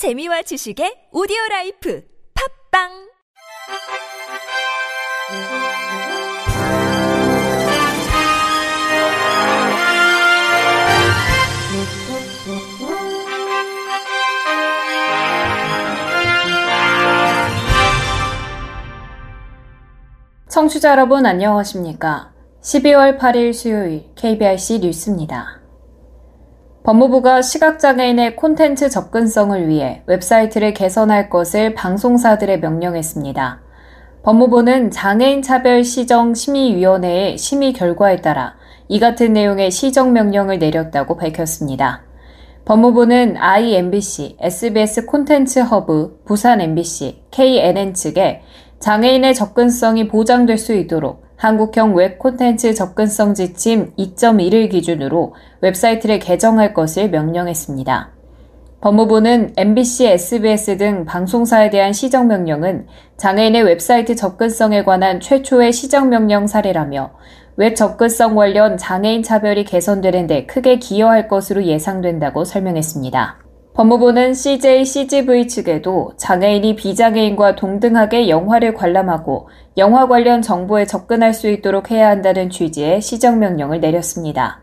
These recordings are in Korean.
재미와 지식의 오디오 라이프 팝빵 청취자 여러분 안녕하십니까? 12월 8일 수요일 KBRC 뉴스입니다. 법무부가 시각장애인의 콘텐츠 접근성을 위해 웹사이트를 개선할 것을 방송사들에 명령했습니다. 법무부는 장애인 차별 시정 심의위원회의 심의 결과에 따라 이 같은 내용의 시정 명령을 내렸다고 밝혔습니다. 법무부는 IMBC, SBS 콘텐츠 허브, 부산 MBC, KNN 측에 장애인의 접근성이 보장될 수 있도록 한국형 웹 콘텐츠 접근성 지침 2.1을 기준으로 웹사이트를 개정할 것을 명령했습니다. 법무부는 MBC, SBS 등 방송사에 대한 시정명령은 장애인의 웹사이트 접근성에 관한 최초의 시정명령 사례라며 웹 접근성 관련 장애인 차별이 개선되는 데 크게 기여할 것으로 예상된다고 설명했습니다. 법무부는 CJ, CGV 측에도 장애인이 비장애인과 동등하게 영화를 관람하고 영화 관련 정보에 접근할 수 있도록 해야 한다는 취지의 시정명령을 내렸습니다.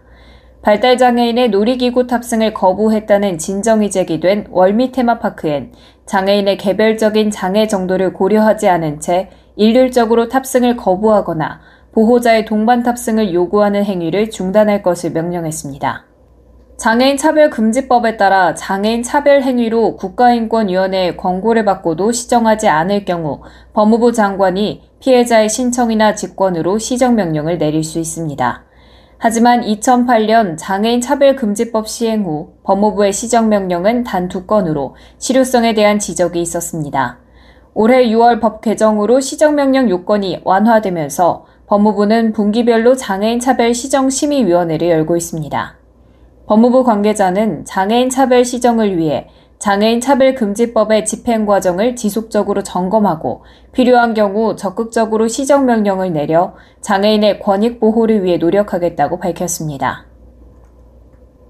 발달장애인의 놀이기구 탑승을 거부했다는 진정이 제기된 월미 테마파크엔 장애인의 개별적인 장애 정도를 고려하지 않은 채 일률적으로 탑승을 거부하거나 보호자의 동반 탑승을 요구하는 행위를 중단할 것을 명령했습니다. 장애인 차별 금지법에 따라 장애인 차별 행위로 국가인권위원회의 권고를 받고도 시정하지 않을 경우 법무부 장관이 피해자의 신청이나 직권으로 시정명령을 내릴 수 있습니다. 하지만 2008년 장애인 차별 금지법 시행 후 법무부의 시정명령은 단 두 건으로 실효성에 대한 지적이 있었습니다. 올해 6월 법 개정으로 시정명령 요건이 완화되면서 법무부는 분기별로 장애인 차별 시정심의위원회를 열고 있습니다. 법무부 관계자는 장애인 차별 시정을 위해 장애인 차별 금지법의 집행 과정을 지속적으로 점검하고 필요한 경우 적극적으로 시정 명령을 내려 장애인의 권익 보호를 위해 노력하겠다고 밝혔습니다.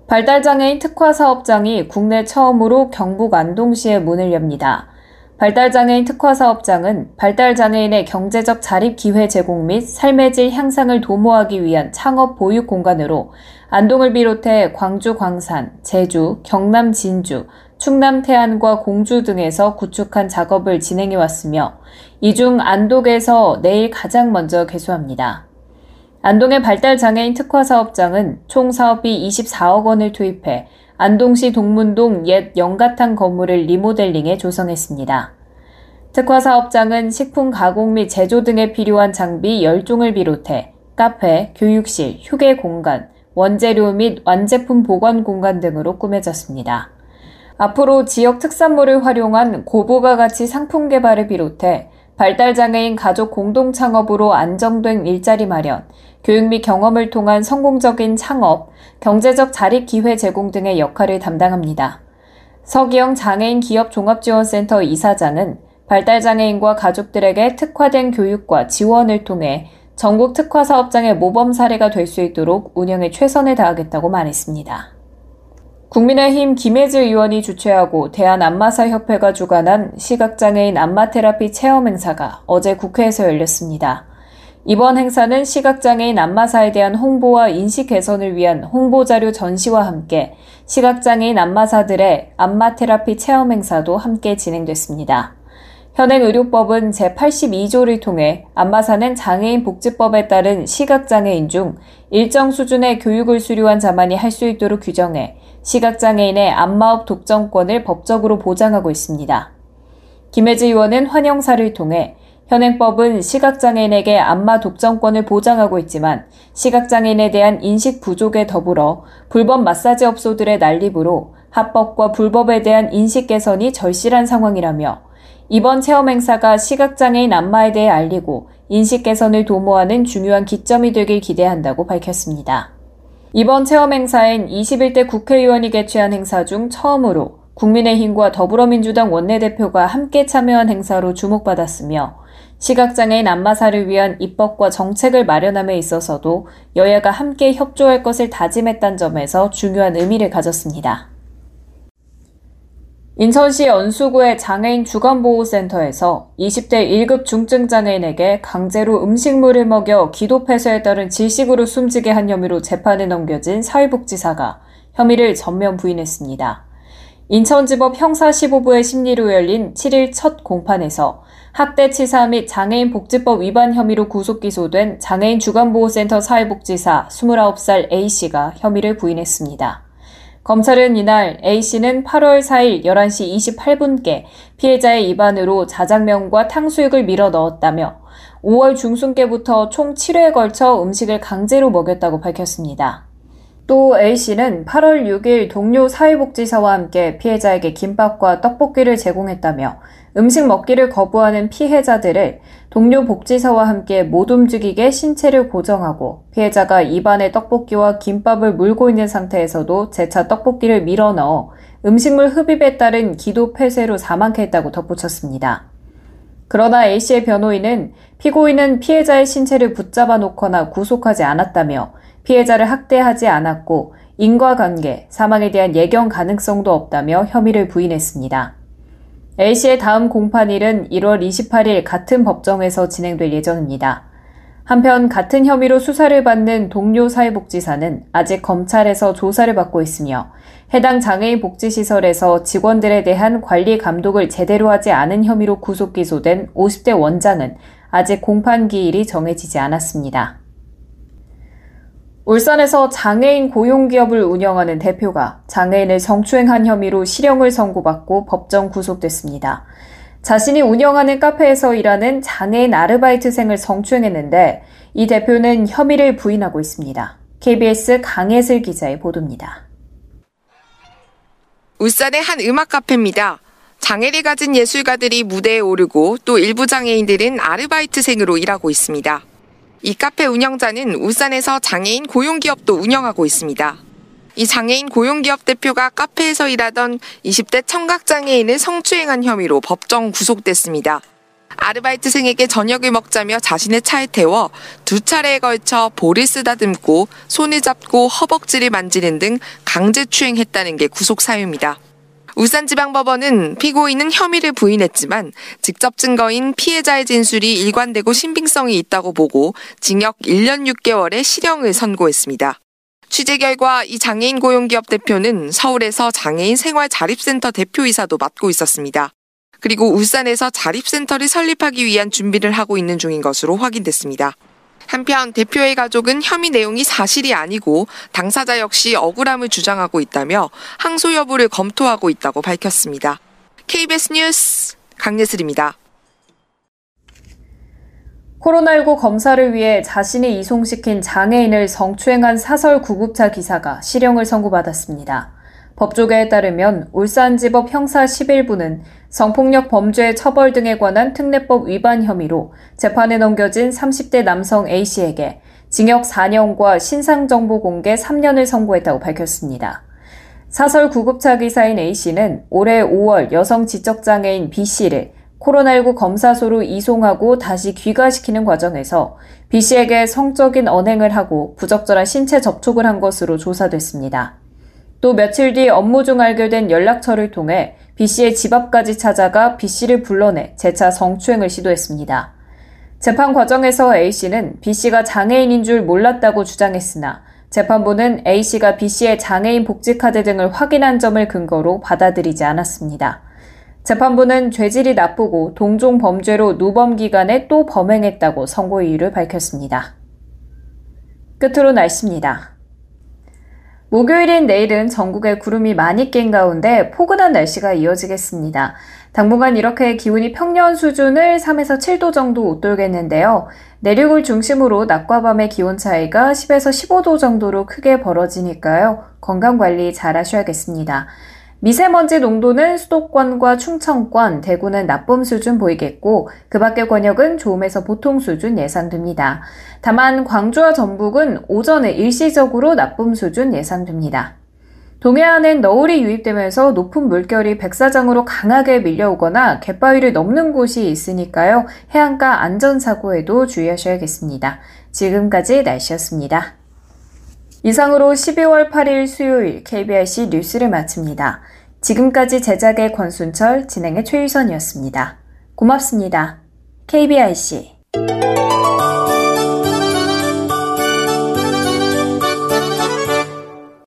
발달장애인 특화 사업장이 국내 처음으로 경북 안동시에 문을 엽니다. 발달장애인 특화사업장은 발달장애인의 경제적 자립 기회 제공 및 삶의 질 향상을 도모하기 위한 창업 보육 공간으로 안동을 비롯해 광주 광산, 제주, 경남 진주, 충남 태안과 공주 등에서 구축한 작업을 진행해 왔으며 이 중 안동에서 내일 가장 먼저 개소합니다. 안동의 발달장애인 특화사업장은 총 사업비 24억 원을 투입해 안동시 동문동 옛 영가탕 건물을 리모델링해 조성했습니다. 특화 사업장은 식품 가공 및 제조 등에 필요한 장비 10종을 비롯해 카페, 교육실, 휴게 공간, 원재료 및 완제품 보관 공간 등으로 꾸며졌습니다. 앞으로 지역 특산물을 활용한 고부가 가치 상품 개발을 비롯해 발달장애인 가족 공동 창업으로 안정된 일자리 마련, 교육 및 경험을 통한 성공적인 창업, 경제적 자립 기회 제공 등의 역할을 담당합니다. 서기영 장애인 기업 종합지원센터 이사장은 발달장애인과 가족들에게 특화된 교육과 지원을 통해 전국 특화 사업장의 모범 사례가 될 수 있도록 운영에 최선을 다하겠다고 말했습니다. 국민의힘 김혜지 의원이 주최하고 대한안마사협회가 주관한 시각장애인 안마테라피 체험 행사가 어제 국회에서 열렸습니다. 이번 행사는 시각장애인 안마사에 대한 홍보와 인식 개선을 위한 홍보자료 전시와 함께 시각장애인 안마사들의 안마테라피 체험 행사도 함께 진행됐습니다. 현행 의료법은 제82조를 통해 안마사는 장애인 복지법에 따른 시각장애인 중 일정 수준의 교육을 수료한 자만이 할 수 있도록 규정해 시각장애인의 안마업 독점권을 법적으로 보장하고 있습니다. 김혜지 의원은 환영사를 통해 현행법은 시각장애인에게 안마 독점권을 보장하고 있지만 시각장애인에 대한 인식 부족에 더불어 불법 마사지 업소들의 난립으로 합법과 불법에 대한 인식 개선이 절실한 상황이라며 이번 체험 행사가 시각장애인 안마에 대해 알리고 인식 개선을 도모하는 중요한 기점이 되길 기대한다고 밝혔습니다. 이번 체험 행사엔 21대 국회의원이 개최한 행사 중 처음으로 국민의힘과 더불어민주당 원내대표가 함께 참여한 행사로 주목받았으며 시각장애인 안마사를 위한 입법과 정책을 마련함에 있어서도 여야가 함께 협조할 것을 다짐했다는 점에서 중요한 의미를 가졌습니다. 인천시 연수구의 장애인 주간보호센터에서 20대 1급 중증 장애인에게 강제로 음식물을 먹여 기도 폐쇄에 따른 질식으로 숨지게 한 혐의로 재판에 넘겨진 사회복지사가 혐의를 전면 부인했습니다. 인천지법 형사 15부의 심리로 열린 7일 첫 공판에서 학대 치사 및 장애인 복지법 위반 혐의로 구속 기소된 장애인 주간보호센터 사회복지사 29살 A씨가 혐의를 부인했습니다. 검찰은 이날 A씨는 8월 4일 11시 28분께 피해자의 입안으로 자장면과 탕수육을 밀어 넣었다며 5월 중순께부터 총 7회에 걸쳐 음식을 강제로 먹였다고 밝혔습니다. 또 A씨는 8월 6일 동료 사회복지사와 함께 피해자에게 김밥과 떡볶이를 제공했다며 음식 먹기를 거부하는 피해자들을 동료 복지사와 함께 못 움직이게 신체를 고정하고 피해자가 입안에 떡볶이와 김밥을 물고 있는 상태에서도 재차 떡볶이를 밀어 넣어 음식물 흡입에 따른 기도 폐쇄로 사망케 했다고 덧붙였습니다. 그러나 A씨의 변호인은 피고인은 피해자의 신체를 붙잡아 놓거나 구속하지 않았다며 피해자를 학대하지 않았고 인과관계, 사망에 대한 예견 가능성도 없다며 혐의를 부인했습니다. A씨의 다음 공판일은 1월 28일 같은 법정에서 진행될 예정입니다. 한편 같은 혐의로 수사를 받는 동료 사회복지사는 아직 검찰에서 조사를 받고 있으며 해당 장애인 복지시설에서 직원들에 대한 관리 감독을 제대로 하지 않은 혐의로 구속 기소된 50대 원장은 아직 공판 기일이 정해지지 않았습니다. 울산에서 장애인 고용기업을 운영하는 대표가 장애인을 성추행한 혐의로 실형을 선고받고 법정 구속됐습니다. 자신이 운영하는 카페에서 일하는 장애인 아르바이트생을 성추행했는데 이 대표는 혐의를 부인하고 있습니다. KBS 강혜슬 기자의 보도입니다. 울산의 한 음악 카페입니다. 장애를 가진 예술가들이 무대에 오르고 또 일부 장애인들은 아르바이트생으로 일하고 있습니다. 이 카페 운영자는 울산에서 장애인 고용기업도 운영하고 있습니다. 이 장애인 고용기업 대표가 카페에서 일하던 20대 청각장애인을 성추행한 혐의로 법정 구속됐습니다. 아르바이트생에게 저녁을 먹자며 자신의 차에 태워 두 차례에 걸쳐 볼을 쓰다듬고 손을 잡고 허벅지를 만지는 등 강제 추행했다는 게 구속 사유입니다. 울산지방법원은 피고인은 혐의를 부인했지만 직접 증거인 피해자의 진술이 일관되고 신빙성이 있다고 보고 징역 1년 6개월의 실형을 선고했습니다. 취재 결과 이 장애인 고용기업 대표는 서울에서 장애인 생활 자립센터 대표이사도 맡고 있었습니다. 그리고 울산에서 자립센터를 설립하기 위한 준비를 하고 있는 중인 것으로 확인됐습니다. 한편 대표의 가족은 혐의 내용이 사실이 아니고 당사자 역시 억울함을 주장하고 있다며 항소 여부를 검토하고 있다고 밝혔습니다. KBS 뉴스 강예슬입니다. 코로나19 검사를 위해 자신이 이송시킨 장애인을 성추행한 사설 구급차 기사가 실형을 선고받았습니다. 법조계에 따르면 울산지법 형사 11부는 성폭력 범죄 처벌 등에 관한 특례법 위반 혐의로 재판에 넘겨진 30대 남성 A씨에게 징역 4년과 신상정보 공개 3년을 선고했다고 밝혔습니다. 사설 구급차 기사인 A씨는 올해 5월 여성 지적장애인 B씨를 코로나19 검사소로 이송하고 다시 귀가시키는 과정에서 B씨에게 성적인 언행을 하고 부적절한 신체 접촉을 한 것으로 조사됐습니다. 또 며칠 뒤 업무 중 알게 연락처를 통해 B씨의 집 앞까지 찾아가 B씨를 불러내 재차 성추행을 시도했습니다. 재판 과정에서 A씨는 B씨가 장애인인 줄 몰랐다고 주장했으나 재판부는 A씨가 B씨의 장애인 복지카드 등을 확인한 점을 근거로 받아들이지 않았습니다. 재판부는 죄질이 나쁘고 동종 범죄로 누범 기간에 또 범행했다고 선고 이유를 밝혔습니다. 끝으로 날씨입니다. 목요일인 내일은 전국에 구름이 많이 낀 가운데 포근한 날씨가 이어지겠습니다. 당분간 이렇게 기온이 평년 수준을 3에서 7도 정도 웃돌겠는데요. 내륙을 중심으로 낮과 밤의 기온 차이가 10에서 15도 정도로 크게 벌어지니까요. 건강 관리 잘 하셔야겠습니다. 미세먼지 농도는 수도권과 충청권, 대구는 나쁨 수준 보이겠고 그 밖의 권역은 좋음에서 보통 수준 예상됩니다. 다만 광주와 전북은 오전에 일시적으로 나쁨 수준 예상됩니다. 동해안엔 너울이 유입되면서 높은 물결이 백사장으로 강하게 밀려오거나 갯바위를 넘는 곳이 있으니까요. 해안가 안전사고에도 주의하셔야겠습니다. 지금까지 날씨였습니다. 이상으로 12월 8일 수요일 KBRC 뉴스를 마칩니다. 지금까지 제작의 권순철, 진행의 최유선이었습니다. 고맙습니다. KBIC